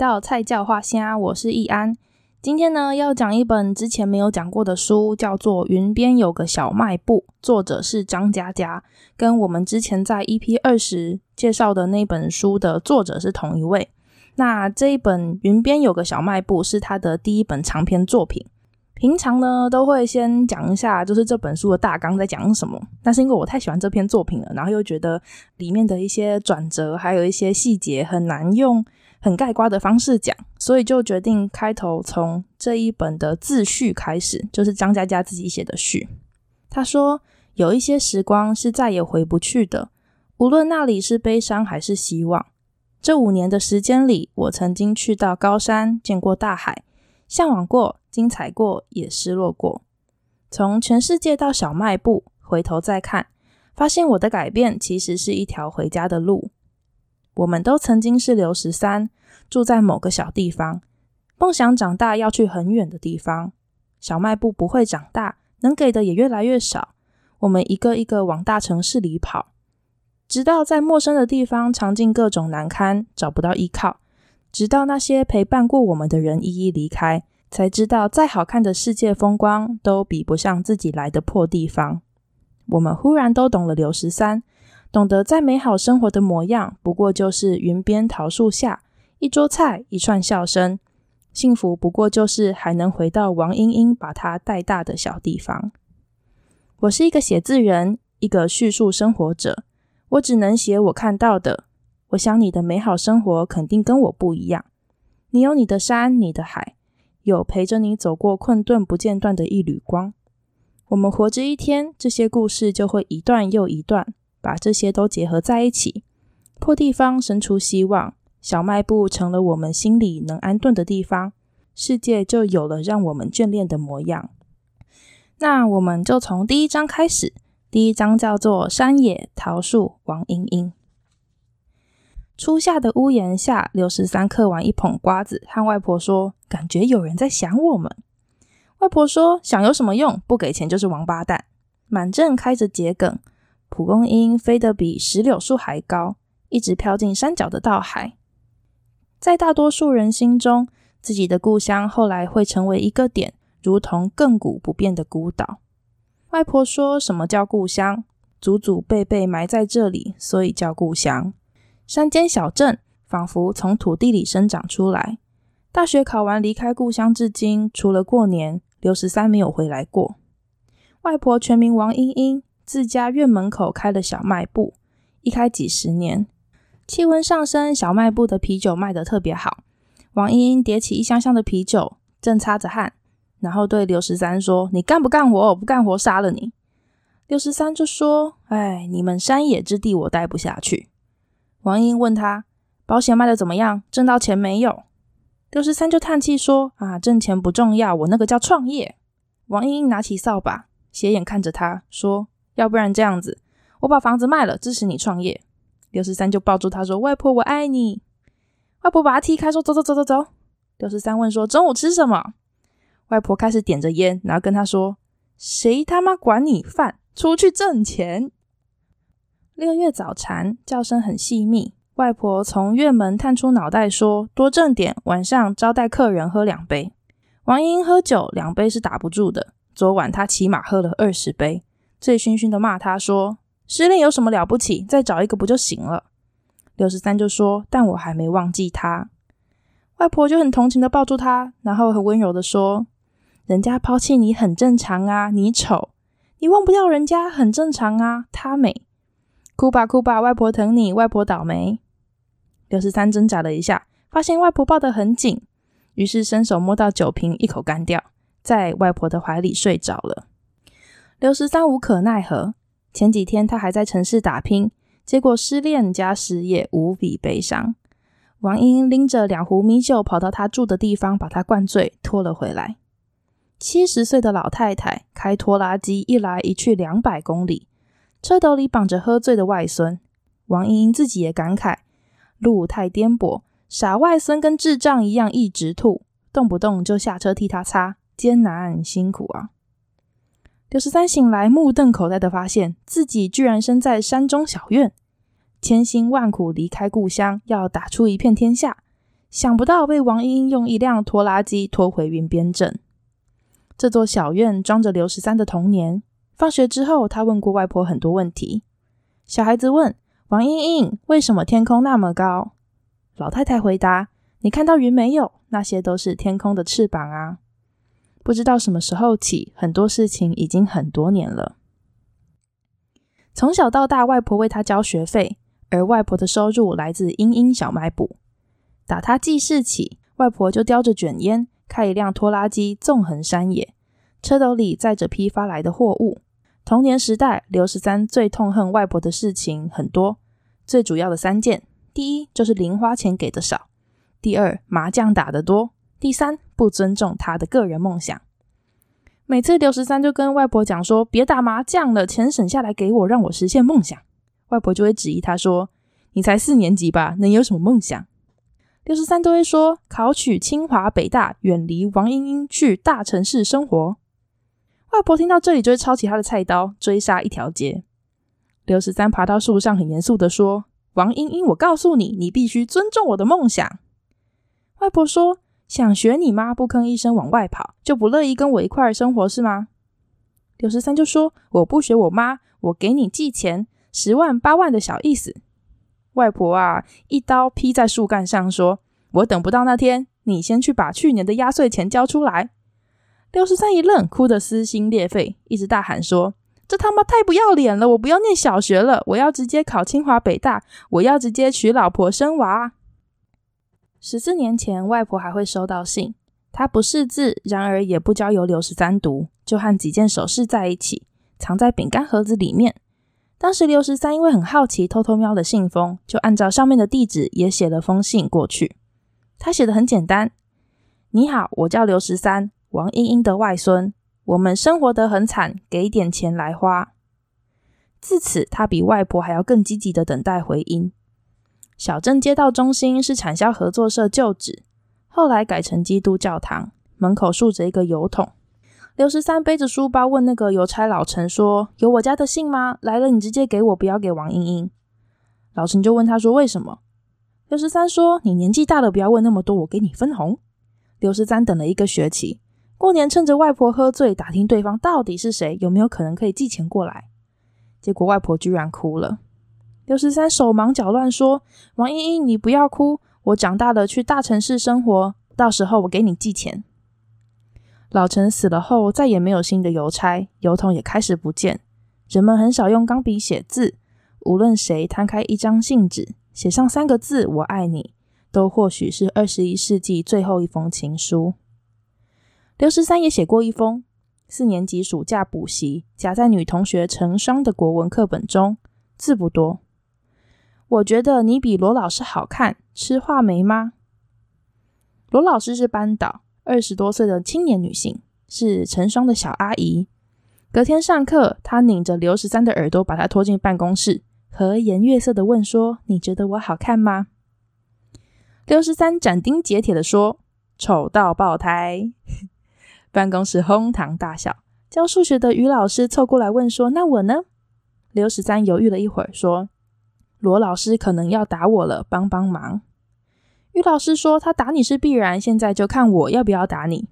欢迎来到菜鸟话声，我是易安。今天呢，要讲一本之前没有讲过的书，叫做《云边有个小卖部》，作者是张嘉佳，跟我们之前在 EP 二十介绍的那本书的作者是同一位。那这一本《云边有个小卖部》是他的第一本长篇作品。平常呢，都会先讲一下，就是这本书的大纲在讲什么。但是因为我太喜欢这篇作品了，然后又觉得里面的一些转折，还有一些细节很难用很概括的方式讲，所以就决定开头从这一本的自序开始，就是张嘉佳自己写的序。他说：“有一些时光是再也回不去的，无论那里是悲伤还是希望。这五年的时间里，我曾经去到高山，见过大海，向往过。”精彩过，也失落过。从全世界到小卖部，回头再看，发现我的改变其实是一条回家的路。我们都曾经是刘十三，住在某个小地方，梦想长大要去很远的地方。小卖部不会长大，能给的也越来越少。我们一个一个往大城市里跑，直到在陌生的地方尝尽各种难堪，找不到依靠，直到那些陪伴过我们的人一一离开。才知道，再好看的世界风光都比不上自己来的破地方。我们忽然都懂了刘十三，懂得再美好生活的模样，不过就是云边桃树下，一桌菜，一串笑声。幸福不过就是还能回到王英英把她带大的小地方。我是一个写字人，一个叙述生活者，我只能写我看到的。我想你的美好生活肯定跟我不一样。你有你的山，你的海。有陪着你走过困顿不间断的一缕光。我们活着一天，这些故事就会一段又一段，把这些都结合在一起。破地方生出希望，小卖部成了我们心里能安顿的地方，世界就有了让我们眷恋的模样。那我们就从第一章开始，第一章叫做《山野桃树王莺莺》。初夏的屋檐下，刘十三嗑完一捧瓜子，和外婆说：“感觉有人在想我们。”外婆说：“想有什么用？不给钱就是王八蛋。”满镇开着桔梗，蒲公英飞得比石榴树还高，一直飘进山脚的稻海。在大多数人心中，自己的故乡后来会成为一个点，如同亘古不变的孤岛。外婆说什么叫故乡？祖祖辈辈埋在这里，所以叫故乡。山间小镇仿佛从土地里生长出来。大学考完离开故乡至今，除了过年，刘十三没有回来过。外婆全名王英英，自家院门口开了小卖部，一开几十年，气温上升，小卖部的啤酒卖得特别好。王英英叠起一箱箱的啤酒，正擦着汗，然后对刘十三说：“你干不干活？不干活杀了你。”刘十三就说：“哎，你们山野之地，我待不下去。”王英英问他：“保险卖得怎么样？挣到钱没有？”刘十三就叹气说：“啊，挣钱不重要，我那个叫创业。”王英英拿起扫把，斜眼看着他说：“要不然这样子，我把房子卖了，支持你创业。”刘十三就抱住他说：“外婆，我爱你。”外婆把他踢开，说：“走走走走走。”刘十三问说：“中午吃什么？”外婆开始点着烟，然后跟他说：“谁他妈管你饭？出去挣钱。”六月早禅，叫声很细密。外婆从院门探出脑袋说：“多挣点，晚上招待客人喝两杯。”王英喝酒，两杯是打不住的。昨晚他起码喝了二十杯，醉醺醺的骂他说：“失恋有什么了不起？再找一个不就行了？”刘十三就说：“但我还没忘记他。”外婆就很同情的抱住他，然后很温柔的说：“人家抛弃你很正常啊，你丑，你忘不掉人家很正常啊，他美。”哭吧哭吧，外婆疼你，外婆倒霉。刘十三挣扎了一下，发现外婆抱得很紧，于是伸手摸到酒瓶，一口干掉，在外婆的怀里睡着了。刘十三无可奈何。前几天他还在城市打拼，结果失恋加失业，无比悲伤。王莺莺拎着两壶米酒跑到他住的地方，把他灌醉，拖了回来。七十岁的老太太开拖拉机一来一去两百公里。车斗里绑着喝醉的外孙，王莺莺自己也感慨：路太颠簸，傻外孙跟智障一样一直吐，动不动就下车替他擦，艰难辛苦啊！刘十三醒来，目瞪口呆的发现自己居然身在山中小院，千辛万苦离开故乡，要打出一片天下，想不到被王英英用一辆拖拉机拖回云边镇。这座小院装着刘十三的童年。放学之后，他问过外婆很多问题。小孩子问王英英：“为什么天空那么高？”老太太回答：“你看到云没有？那些都是天空的翅膀啊。”不知道什么时候起，很多事情已经很多年了。从小到大，外婆为他交学费，而外婆的收入来自英英小卖部。打他记事起，外婆就叼着卷烟，开一辆拖拉机纵横山野，车斗里载着批发来的货物。童年时代，刘十三最痛恨外婆的事情很多，最主要的三件：第一就是零花钱给的少；第二，麻将打得多；第三，不尊重他的个人梦想。每次刘十三就跟外婆讲说：“别打麻将了，钱省下来给我，让我实现梦想。”外婆就会质疑他说：“你才四年级吧，能有什么梦想？”刘十三都会说：“考取清华北大，远离王英英，去大城市生活。”外婆听到这里，就会抄起她的菜刀，追杀一条街。刘十三爬到树上，很严肃地说：“王英英，我告诉你，你必须尊重我的梦想。”外婆说：“想学你妈不吭一声往外跑，就不乐意跟我一块儿生活是吗？”刘十三就说：“我不学我妈，我给你寄钱，十万八万的小意思。”外婆啊，一刀劈在树干上，说：“我等不到那天，你先去把去年的压岁钱交出来。”刘十三一愣，哭得撕心裂肺，一直大喊说：“这他妈太不要脸了！我不要念小学了，我要直接考清华北大，我要直接娶老婆生娃。”十四年前，外婆还会收到信，她不识字，然而也不交由刘十三读，就和几件首饰在一起，藏在饼干盒子里面。当时刘十三因为很好奇，偷偷瞄了信封，就按照上面的地址也写了封信过去。他写的很简单：“你好，我叫刘十三。”王英英的外孙，我们生活得很惨，给点钱来花。自此，他比外婆还要更积极的等待回音。小镇街道中心是产销合作社旧址，后来改成基督教堂，门口竖着一个邮筒。刘十三背着书包问那个邮差老陈说：“有我家的信吗？来了，你直接给我，不要给王英英。”老陈就问他说：“为什么？”刘十三说：“你年纪大了，不要问那么多，我给你分红。”刘十三等了一个学期。过年趁着外婆喝醉，打听对方到底是谁，有没有可能可以寄钱过来。结果外婆居然哭了。刘十三手忙脚乱说：“王英英，你不要哭，我长大了去大城市生活，到时候我给你寄钱。”老陈死了后，再也没有新的邮差，邮筒也开始不见。人们很少用钢笔写字，无论谁摊开一张信纸，写上三个字“我爱你”，都或许是二十一世纪最后一封情书。刘十三也写过一封，四年级暑假补习，夹在女同学陈双的国文课本中，字不多。我觉得你比罗老师好看，吃话梅吗？罗老师是班导，二十多岁的青年女性，是成双的小阿姨。隔天上课，她拧着刘十三的耳朵，把他拖进办公室，和颜悦色的问说：“你觉得我好看吗？”刘十三斩钉截铁的说：“丑到爆胎。”办公室哄堂大笑。教数学的于老师凑过来问说：“那我呢？”刘十三犹豫了一会儿，说：“罗老师可能要打我了，帮帮忙。”于老师说：“他打你是必然，现在就看我要不要打你。”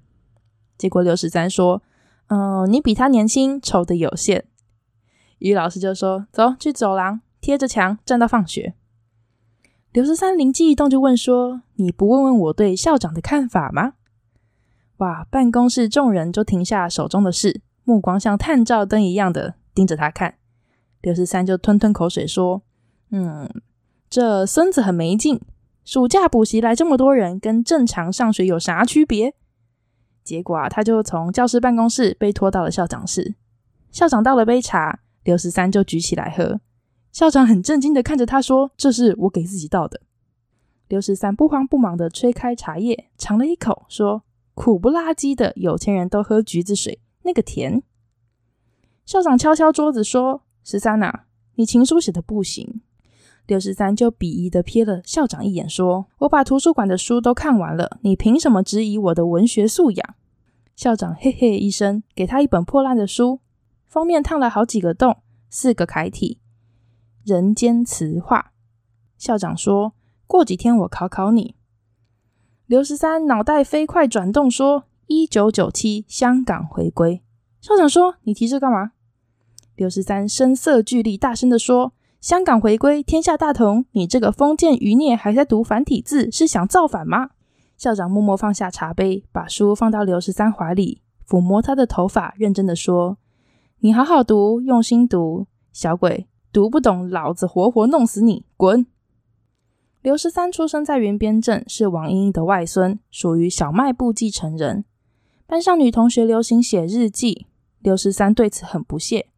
结果刘十三说：“嗯、你比他年轻，丑的有限。”于老师就说：“走去走廊，贴着墙站到放学。”刘十三灵机一动，就问说：“你不问问我对校长的看法吗？”哇！办公室众人就停下手中的事，目光像探照灯一样的盯着他看。刘十三就吞吞口水说：“嗯，这孙子很没劲。暑假补习来这么多人，跟正常上学有啥区别？”结果啊，他就从教师办公室被拖到了校长室。校长倒了杯茶，刘十三就举起来喝。校长很震惊的看着他说：“这是我给自己倒的。”刘十三不慌不忙的吹开茶叶，尝了一口，说。苦不拉几的，有钱人都喝橘子水，那个甜。校长敲敲桌子说：“十三呐，你情书写的不行。”刘十三就鄙夷的瞥了校长一眼，说：“我把图书馆的书都看完了，你凭什么质疑我的文学素养？”校长嘿嘿一声，给他一本破烂的书，封面烫了好几个洞，四个楷体：“人间词话。”校长说：“过几天我考考你。”刘十三脑袋飞快转动，说：“一九九七香港回归。”校长说：“你提这干嘛？”刘十三声色俱厉，大声的说：“香港回归，天下大同！你这个封建余孽，还在读繁体字，是想造反吗？”校长默默放下茶杯，把书放到刘十三怀里，抚摸他的头发，认真的说：“你好好读，用心读，小鬼，读不懂，老子活活弄死你！滚！”刘十三出生在云边镇，是王英英的外孙，属于小卖部继承人。班上女同学流行写日记，刘十三对此很不屑。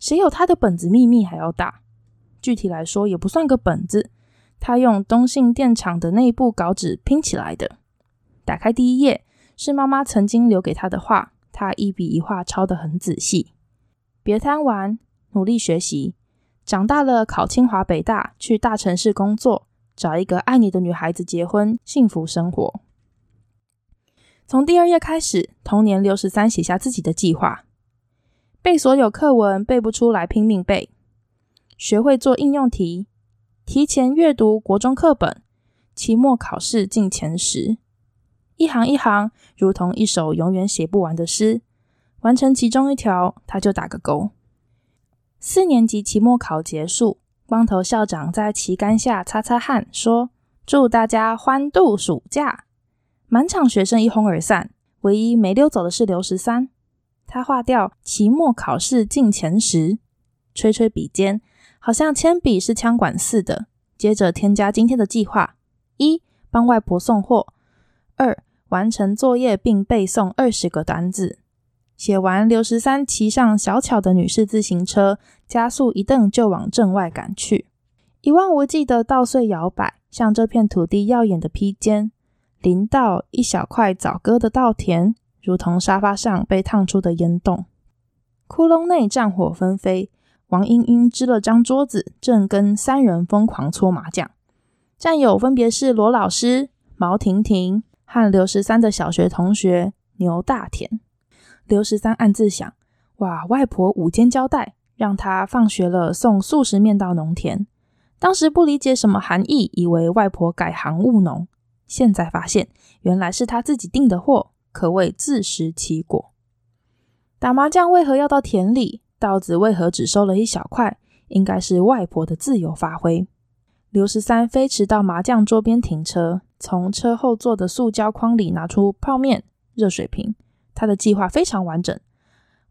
谁有他的本子秘密还要大？具体来说，也不算个本子，他用东信电厂的内部稿纸拼起来的。打开第一页，是妈妈曾经留给他的话，他一笔一画抄得很仔细。别贪玩，努力学习，长大了考清华北大，去大城市工作。找一个爱你的女孩子结婚，幸福生活。从第二页开始，同年六十三写下自己的计划：背所有课文，背不出来拼命背；学会做应用题，提前阅读国中课本，期末考试进前十。一行一行，如同一首永远写不完的诗。完成其中一条，他就打个勾。四年级期末考结束。光头校长在旗杆下擦擦汗，说：“祝大家欢度暑假。”满场学生一哄而散，唯一没溜走的是刘十三。他划掉期末考试进前十，吹吹笔尖，好像铅笔是枪管似的。接着添加今天的计划：一、帮外婆送货；二、完成作业并背诵二十个单字。写完，刘十三骑上小巧的女士自行车，加速一蹬就往镇外赶去。一望无际的稻穗摇摆，像这片土地耀眼的披肩。林道一小块早割的稻田，如同沙发上被烫出的烟洞。窟窿内战火纷飞，王英英支了张桌子，正跟三人疯狂搓麻将。战友分别是罗老师、毛婷婷和刘十三的小学同学牛大田。刘十三暗自想：“哇，外婆午间交代，让他放学了送速食面到农田。当时不理解什么含义，以为外婆改行务农。现在发现，原来是他自己订的货，可谓自食其果。打麻将为何要到田里？稻子为何只收了一小块？应该是外婆的自由发挥。”刘十三飞驰到麻将桌边停车，从车后座的塑胶筐里拿出泡面、热水瓶。他的计划非常完整。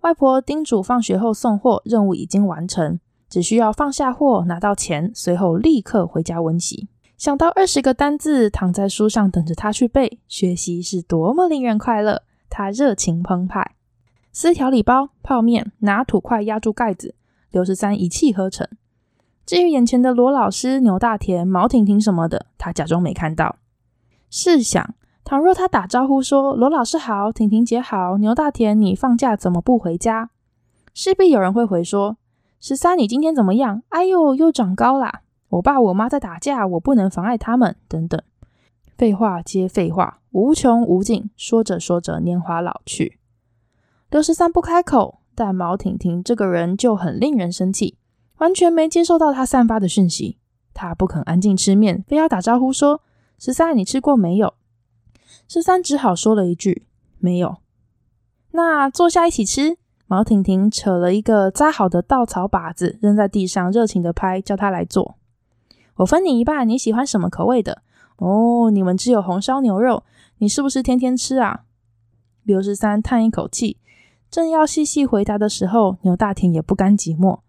外婆叮嘱放学后送货，任务已经完成，只需要放下货，拿到钱，随后立刻回家温习。想到二十个单字躺在书上等着他去背，学习是多么令人快乐。他热情澎湃。撕调理包、泡面，拿土块压住盖子。刘十三一气呵成。至于眼前的罗老师、牛大田、毛婷婷什么的，他假装没看到。试想。倘若他打招呼说：“罗老师好，婷婷姐好，牛大田，你放假怎么不回家？”势必有人会回说：“十三，你今天怎么样？哎呦，又长高啦！我爸我妈在打架，我不能妨碍他们。”等等，废话接废话，无穷无尽。说着说着，年华老去。刘十三不开口，但毛婷婷这个人就很令人生气，完全没接受到他散发的讯息。他不肯安静吃面，非要打招呼说：“十三，你吃过没有？”十三只好说了一句：“没有。”那坐下一起吃。毛婷婷扯了一个扎好的稻草把子扔在地上，热情的拍，叫他来坐。我分你一半，你喜欢什么口味的？哦，你们只有红烧牛肉，你是不是天天吃啊？刘十三叹一口气，正要细细回答的时候，牛大田也不甘寂寞，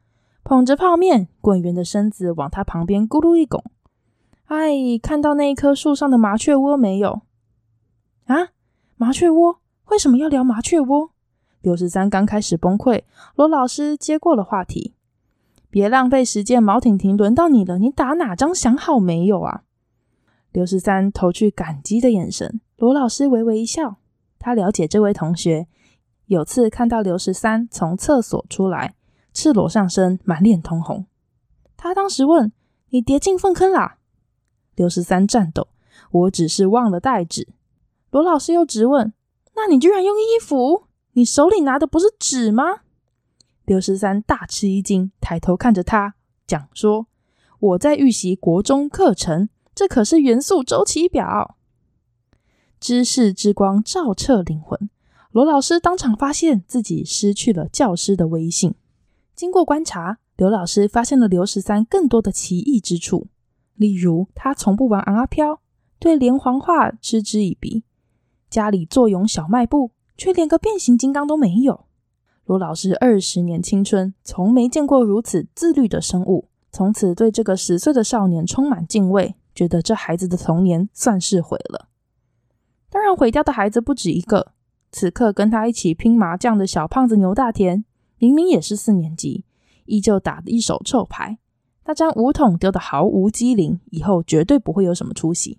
捧着泡面，滚圆的身子往他旁边咕噜一拱。哎，看到那一棵树上的麻雀窝没有？啊，麻雀窝？为什么要聊麻雀窝？刘十三刚开始崩溃，罗老师接过了话题：“别浪费时间，毛婷婷，轮到你了，你打哪张想好没有啊？”刘十三投去感激的眼神，罗老师微微一笑，他了解这位同学。有次看到刘十三从厕所出来，赤裸上身，满脸通红，他当时问：“你跌进粪坑啦？”刘十三颤抖：“我只是忘了带纸。”罗老师又质问：“那你居然用衣服？你手里拿的不是纸吗？”刘十三大吃一惊，抬头看着他讲说：“我在预习国中课程，这可是元素周期表。”知识之光照彻灵魂。罗老师当场发现自己失去了教师的威信。经过观察，刘老师发现了刘十三更多的奇异之处，例如他从不玩昂阿飘，对连环画嗤之以鼻，家里坐拥小卖部，却连个变形金刚都没有。罗老师二十年青春，从没见过如此自律的生物，从此对这个十岁的少年充满敬畏，觉得这孩子的童年算是毁了。当然，毁掉的孩子不止一个。此刻跟他一起拼麻将的小胖子牛大田，明明也是四年级，依旧打得一手臭牌。他将五筒丢得毫无机灵，以后绝对不会有什么出息。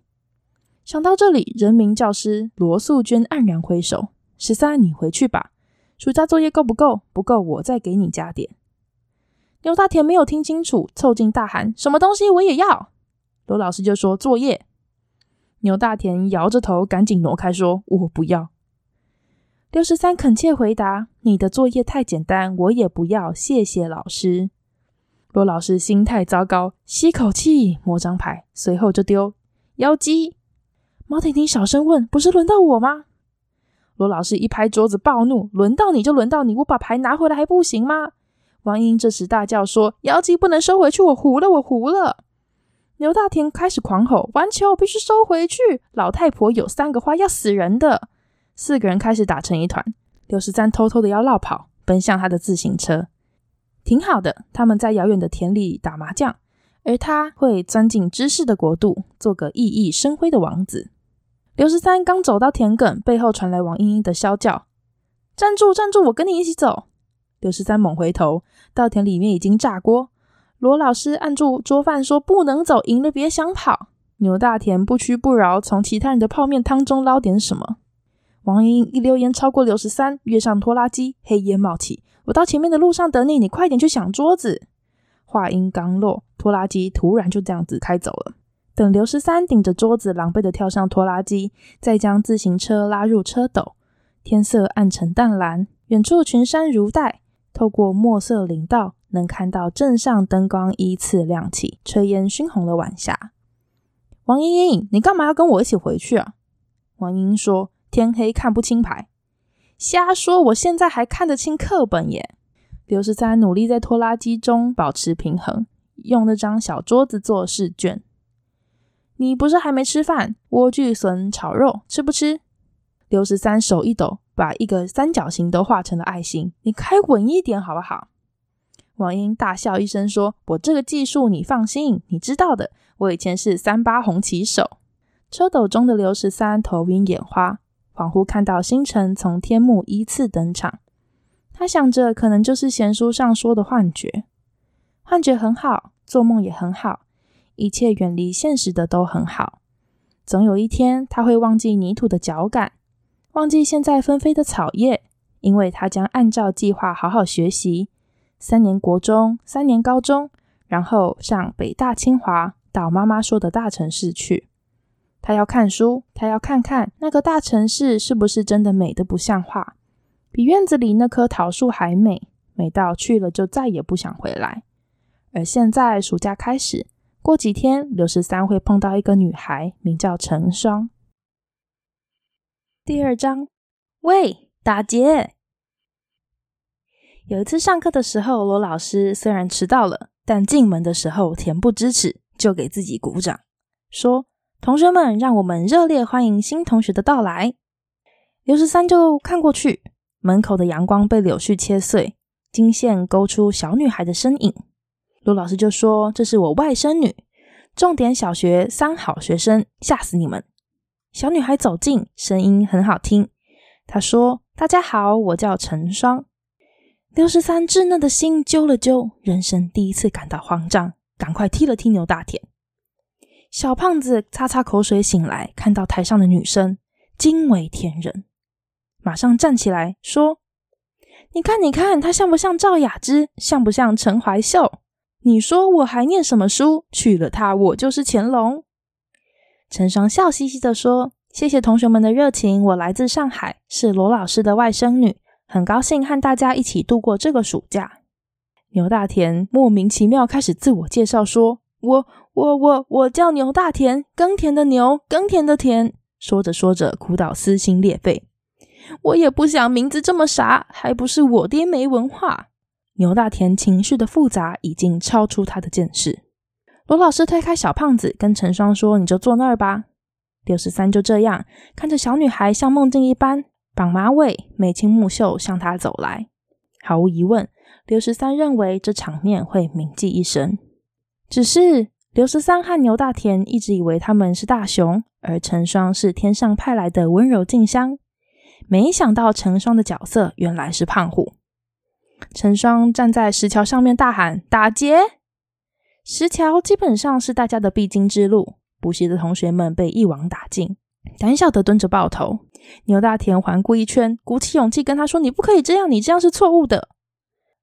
想到这里，人民教师罗素娟黯然挥手：“十三，你回去吧。暑假作业够不够？不够，我再给你加点。”牛大田没有听清楚，凑近大喊：“什么东西？我也要！”罗老师就说：“作业。”牛大田摇着头，赶紧挪开，说：“我不要。”六十三恳切回答：“你的作业太简单，我也不要，谢谢老师。”罗老师心态糟糕，吸口气，摸张牌，随后就丢妖姬。毛婷婷小声问：“不是轮到我吗？”罗老师一拍桌子，暴怒：“轮到你就轮到你，我把牌拿回来还不行吗？”王英这时大叫说：“妖姬不能收回去，我胡了，我胡了！”牛大田开始狂吼：“玩球必须收回去！老太婆有三个花，要死人的！”四个人开始打成一团，刘十三偷偷的要落跑，奔向他的自行车。挺好的，他们在遥远的田里打麻将，而他会钻进知识的国度，做个熠熠生辉的王子。刘十三刚走到田埂，背后传来王英英的啸叫：“站住，站住！我跟你一起走！”刘十三猛回头，稻田里面已经炸锅。罗老师按住桌饭说：“不能走，赢了别想跑。”牛大田不屈不挠，从其他人的泡面汤中捞点什么。王英一溜烟超过刘十三，跃上拖拉机，黑烟冒起。我到前面的路上等你，你快点去抢桌子。话音刚落，拖拉机突然就这样子开走了。等刘十三顶着桌子，狼狈地跳上拖拉机，再将自行车拉入车斗。天色暗沉淡蓝，远处群山如黛，透过墨色林道，能看到镇上灯光依次亮起，炊烟熏红了晚霞。王英英，你干嘛要跟我一起回去啊？王英英说。天黑看不清牌，瞎说！我现在还看得清课本耶。刘十三努力在拖拉机中保持平衡，用那张小桌子做试卷。你不是还没吃饭？莴苣笋炒肉，吃不吃？刘十三手一抖，把一个三角形都画成了爱心。你开稳一点好不好？王英大笑一声说：“我这个技术你放心，你知道的，我以前是三八红旗手。”车斗中的刘十三头晕眼花。恍惚看到星辰从天幕依次登场，他想着可能就是闲书上说的幻觉。幻觉很好，做梦也很好，一切远离现实的都很好。总有一天，他会忘记泥土的脚感，忘记现在纷飞的草叶，因为他将按照计划好好学习，三年国中，三年高中，然后上北大清华，到妈妈说的大城市去。他要看书，他要看看那个大城市是不是真的美得不像话，比院子里那棵桃树还美，美到去了就再也不想回来。而现在暑假开始，过几天刘十三会碰到一个女孩，名叫陈双。第二章，喂，打劫！有一次上课的时候，罗老师虽然迟到了，但进门的时候恬不知耻，就给自己鼓掌，说。同学们，让我们热烈欢迎新同学的到来。刘十三就看过去，门口的阳光被柳絮切碎，金线勾出小女孩的身影。陆老师就说：“这是我外甥女，重点小学三好学生，吓死你们！”小女孩走近，声音很好听。她说：“大家好，我叫陈双。”刘十三稚嫩的心揪了揪，人生第一次感到慌张，赶快踢了踢牛大田。小胖子擦擦口水醒来，看到台上的女生，惊为天人，马上站起来说：“你看，你看，她像不像赵雅芝？像不像陈怀秀？你说我还念什么书？娶了她，我就是乾隆。”陈双笑嘻嘻地说：“谢谢同学们的热情，我来自上海，是罗老师的外甥女，很高兴和大家一起度过这个暑假。”牛大田莫名其妙开始自我介绍说：“我。”我我我叫牛大田，耕田的牛，耕田的田。说着说着，哭到撕心裂肺。我也不想名字这么傻，还不是我爹没文化。牛大田情绪的复杂已经超出他的见识。罗老师推开小胖子，跟陈双说：“你就坐那儿吧。”刘十三就这样看着小女孩像梦境一般绑马尾、眉清目秀向他走来。毫无疑问，刘十三认为这场面会铭记一生。只是刘十三和牛大田一直以为他们是大雄。而陈双是天上派来的温柔静香，没想到陈双的角色原来是胖虎。陈双站在石桥上面大喊：“打劫！”石桥基本上是大家的必经之路，补习的同学们被一网打尽，胆小的蹲着抱头。牛大田环顾一圈，鼓起勇气跟他说：“你不可以这样，你这样是错误的。”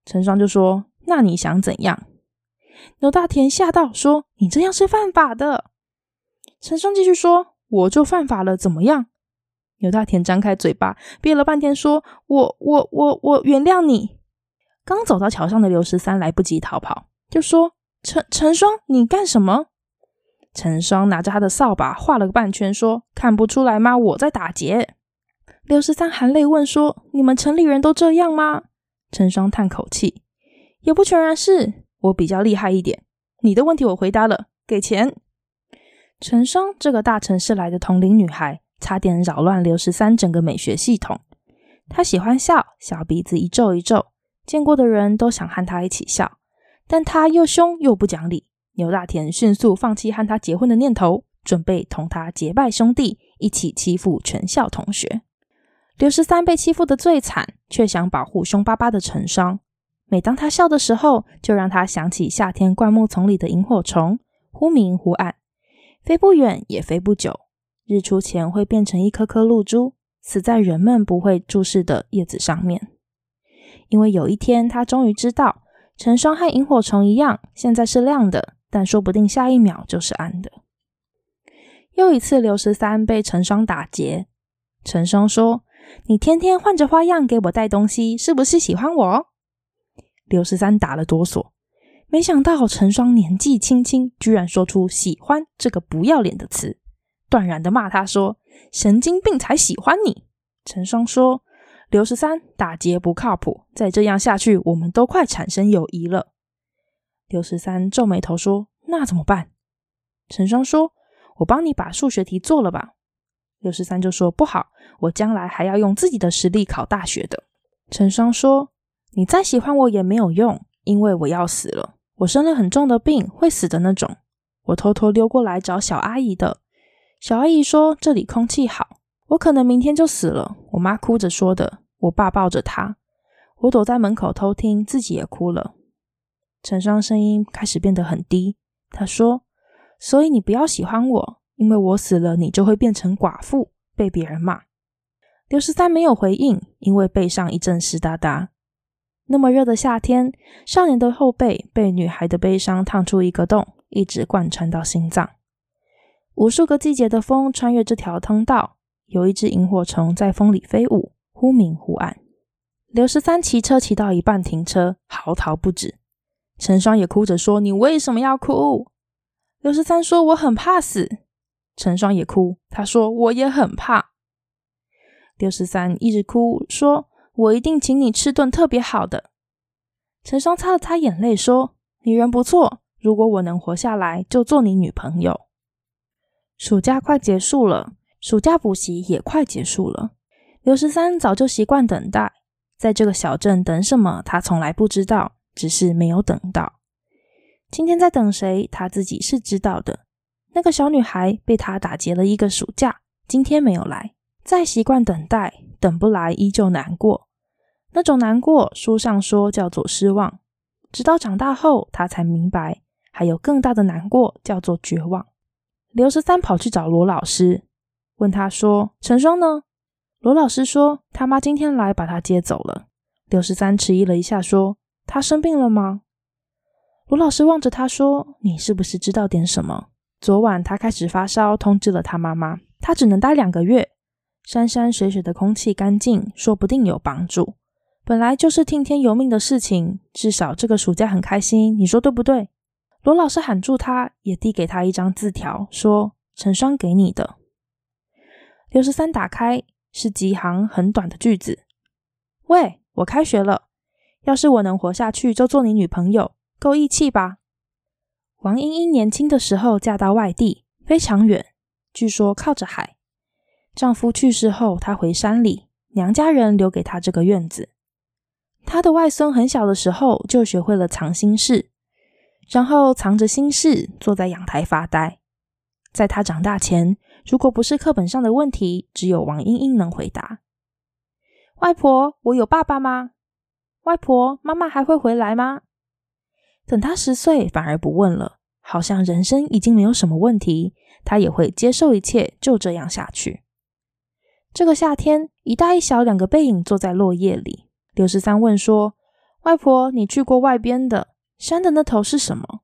陈双就说：“那你想怎样？”牛大田吓到说：“你这样是犯法的。”陈双继续说：“我就犯法了，怎么样？”牛大田张开嘴巴，憋了半天，说：“我、我、我、我原谅你。”刚走到桥上的刘十三来不及逃跑，就说：“陈陈双，你干什么？”陈双拿着他的扫把画了个半圈，说：“看不出来吗？我在打劫。”刘十三含泪问说：“你们城里人都这样吗？”陈双叹口气：“也不全然是，我比较厉害一点。你的问题我回答了，给钱。”陈双这个大城市来的同龄女孩，差点扰乱刘十三整个美学系统。她喜欢笑，小鼻子一皱一皱，见过的人都想和她一起笑。但她又凶又不讲理。牛大田迅速放弃和她结婚的念头，准备同她结拜兄弟，一起欺负全校同学。刘十三被欺负得最惨，却想保护凶巴巴的陈双。每当他笑的时候，就让他想起夏天灌木丛里的萤火虫，忽明忽暗。飞不远也飞不久，日出前会变成一颗颗露珠，死在人们不会注视的叶子上面。因为有一天，他终于知道，陈双和萤火虫一样，现在是亮的，但说不定下一秒就是暗的。又一次，刘十三被陈双打劫。陈双说：“你天天换着花样给我带东西，是不是喜欢我？”刘十三打了哆嗦。没想到陈双年纪轻轻，居然说出“喜欢”这个不要脸的词，断然的骂他说：“神经病才喜欢你。”陈双说：“刘十三打劫不靠谱，再这样下去，我们都快产生友谊了。”刘十三皱眉头说：“那怎么办？”陈双说：“我帮你把数学题做了吧。”刘十三就说：“不好，我将来还要用自己的实力考大学的。”陈双说：“你再喜欢我也没有用，因为我要死了。”我生了很重的病，会死的那种。我偷偷溜过来找小阿姨的。小阿姨说这里空气好，我可能明天就死了。我妈哭着说的。我爸抱着她。我躲在门口偷听，自己也哭了。陈双声音开始变得很低。他说：“所以你不要喜欢我，因为我死了，你就会变成寡妇，被别人骂。”刘十三没有回应，因为背上一阵湿哒哒。那么热的夏天，少年的后背被女孩的悲伤烫出一个洞，一直贯穿到心脏。无数个季节的风穿越这条通道，有一只萤火虫在风里飞舞，忽明忽暗。刘十三骑车骑到一半停车，嚎啕不止。陈双也哭着说：“你为什么要哭？”刘十三说：“我很怕死。”陈双也哭，他说：“我也很怕。”刘十三一直哭说。我一定请你吃顿特别好的。陈双擦了擦眼泪说：“你人不错，如果我能活下来，就做你女朋友。”暑假快结束了，暑假补习也快结束了。刘十三早就习惯等待，在这个小镇等什么，他从来不知道，只是没有等到。今天在等谁，他自己是知道的。那个小女孩被他打劫了一个暑假，今天没有来。再习惯等待，等不来依旧难过。那种难过，书上说叫做失望。直到长大后，他才明白，还有更大的难过，叫做绝望。刘十三跑去找罗老师，问他说：“陈双呢？”罗老师说：“他妈今天来把他接走了。”刘十三迟疑了一下，说：“他生病了吗？”罗老师望着他说：“你是不是知道点什么？昨晚他开始发烧，通知了他妈妈，他只能待两个月。山山水水的空气干净，说不定有帮助。”本来就是听天由命的事情，至少这个暑假很开心，你说对不对？罗老师喊住他，也递给他一张字条，说：“陈双给你的。”六十三打开是几行很短的句子：“喂，我开学了，要是我能活下去，就做你女朋友，够义气吧？”王英英年轻的时候嫁到外地，非常远，据说靠着海。丈夫去世后，她回山里，娘家人留给她这个院子。他的外孙很小的时候就学会了藏心事，然后藏着心事坐在阳台发呆。在他长大前，如果不是课本上的问题，只有王英英能回答：“外婆，我有爸爸吗？外婆，妈妈还会回来吗？”等他十岁，反而不问了，好像人生已经没有什么问题，他也会接受一切，就这样下去。这个夏天，一大一小两个背影坐在落叶里。六十三问说：“外婆，你去过外边的山的那头是什么？”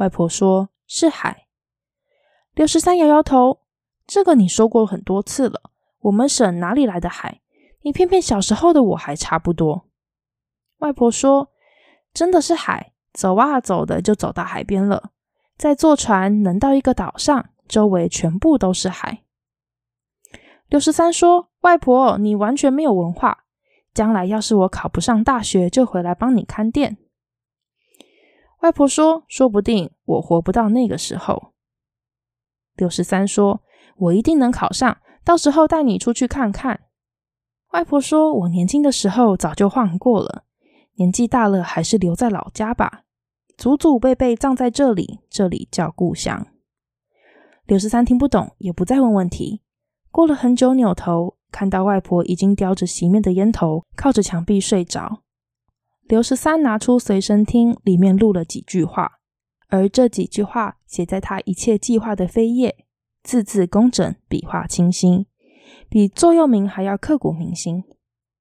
外婆说：“是海。”六十三摇摇头：“这个你说过很多次了，我们省哪里来的海？你骗骗小时候的我还差不多。”外婆说：“真的是海。”走啊走的，就走到海边了。再坐船，能到一个岛上，周围全部都是海。六十三说：“外婆，你完全没有文化。将来要是我考不上大学，就回来帮你看店。”外婆说：“说不定我活不到那个时候。”刘十三说：“我一定能考上，到时候带你出去看看。”外婆说：“我年轻的时候早就晃过了，年纪大了还是留在老家吧。”祖祖辈辈葬在这里，这里叫故乡。刘十三听不懂，也不再问问题。过了很久，扭头看到外婆已经叼着熄灭的烟头，靠着墙壁睡着。刘十三拿出随身听，里面录了几句话，而这几句话写在他一切计划的扉页，字字工整，笔画清新，比座右铭还要刻骨铭心。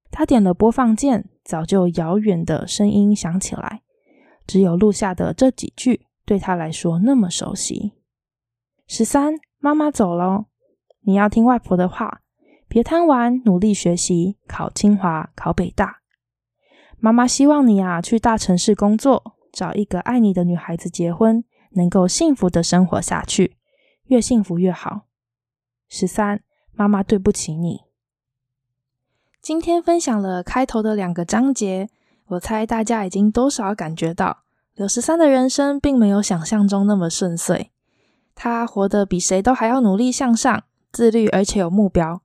他点了播放键，早就遥远的声音响起来。只有录下的这几句对他来说那么熟悉。十三，妈妈走喽，你要听外婆的话，别贪玩，努力学习，考清华，考北大。妈妈希望你啊，去大城市工作，找一个爱你的女孩子结婚，能够幸福的生活下去，越幸福越好。十三，妈妈对不起你。今天分享了开头的两个章节。我猜大家已经多少感觉到，刘十三的人生并没有想象中那么顺遂。他活得比谁都还要努力向上，自律而且有目标。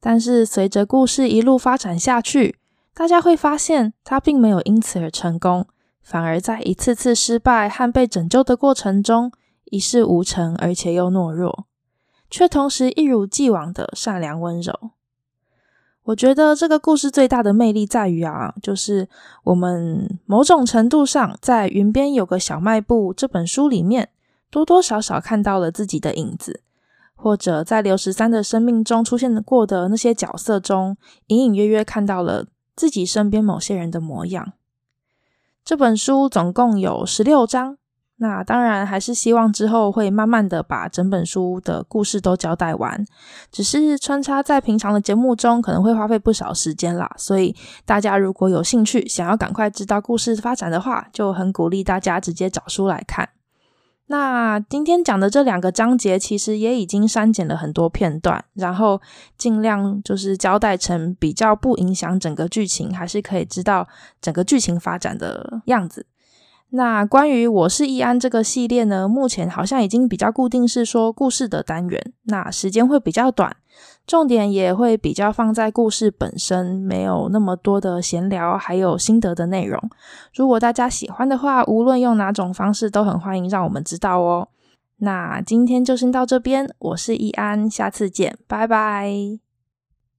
但是随着故事一路发展下去，大家会发现他并没有因此而成功，反而在一次次失败和被拯救的过程中，一事无成，而且又懦弱，却同时一如既往的善良温柔。我觉得这个故事最大的魅力在于啊，就是我们某种程度上在《云边有个小卖部》这本书里面，多多少少看到了自己的影子，或者在刘十三的生命中出现过的那些角色中，隐隐约约看到了自己身边某些人的模样。这本书总共有十六章。那当然，还是希望之后会慢慢的把整本书的故事都交代完，只是穿插在平常的节目中，可能会花费不少时间啦。所以大家如果有兴趣，想要赶快知道故事发展的话，就很鼓励大家直接找书来看。那今天讲的这两个章节，其实也已经删减了很多片段，然后尽量就是交代成比较不影响整个剧情，还是可以知道整个剧情发展的样子。那关于我是易安这个系列呢，目前好像已经比较固定，是说故事的单元，那时间会比较短，重点也会比较放在故事本身，没有那么多的闲聊，还有心得的内容。如果大家喜欢的话，无论用哪种方式，都很欢迎让我们知道哦。那今天就先到这边，我是易安，下次见，拜拜。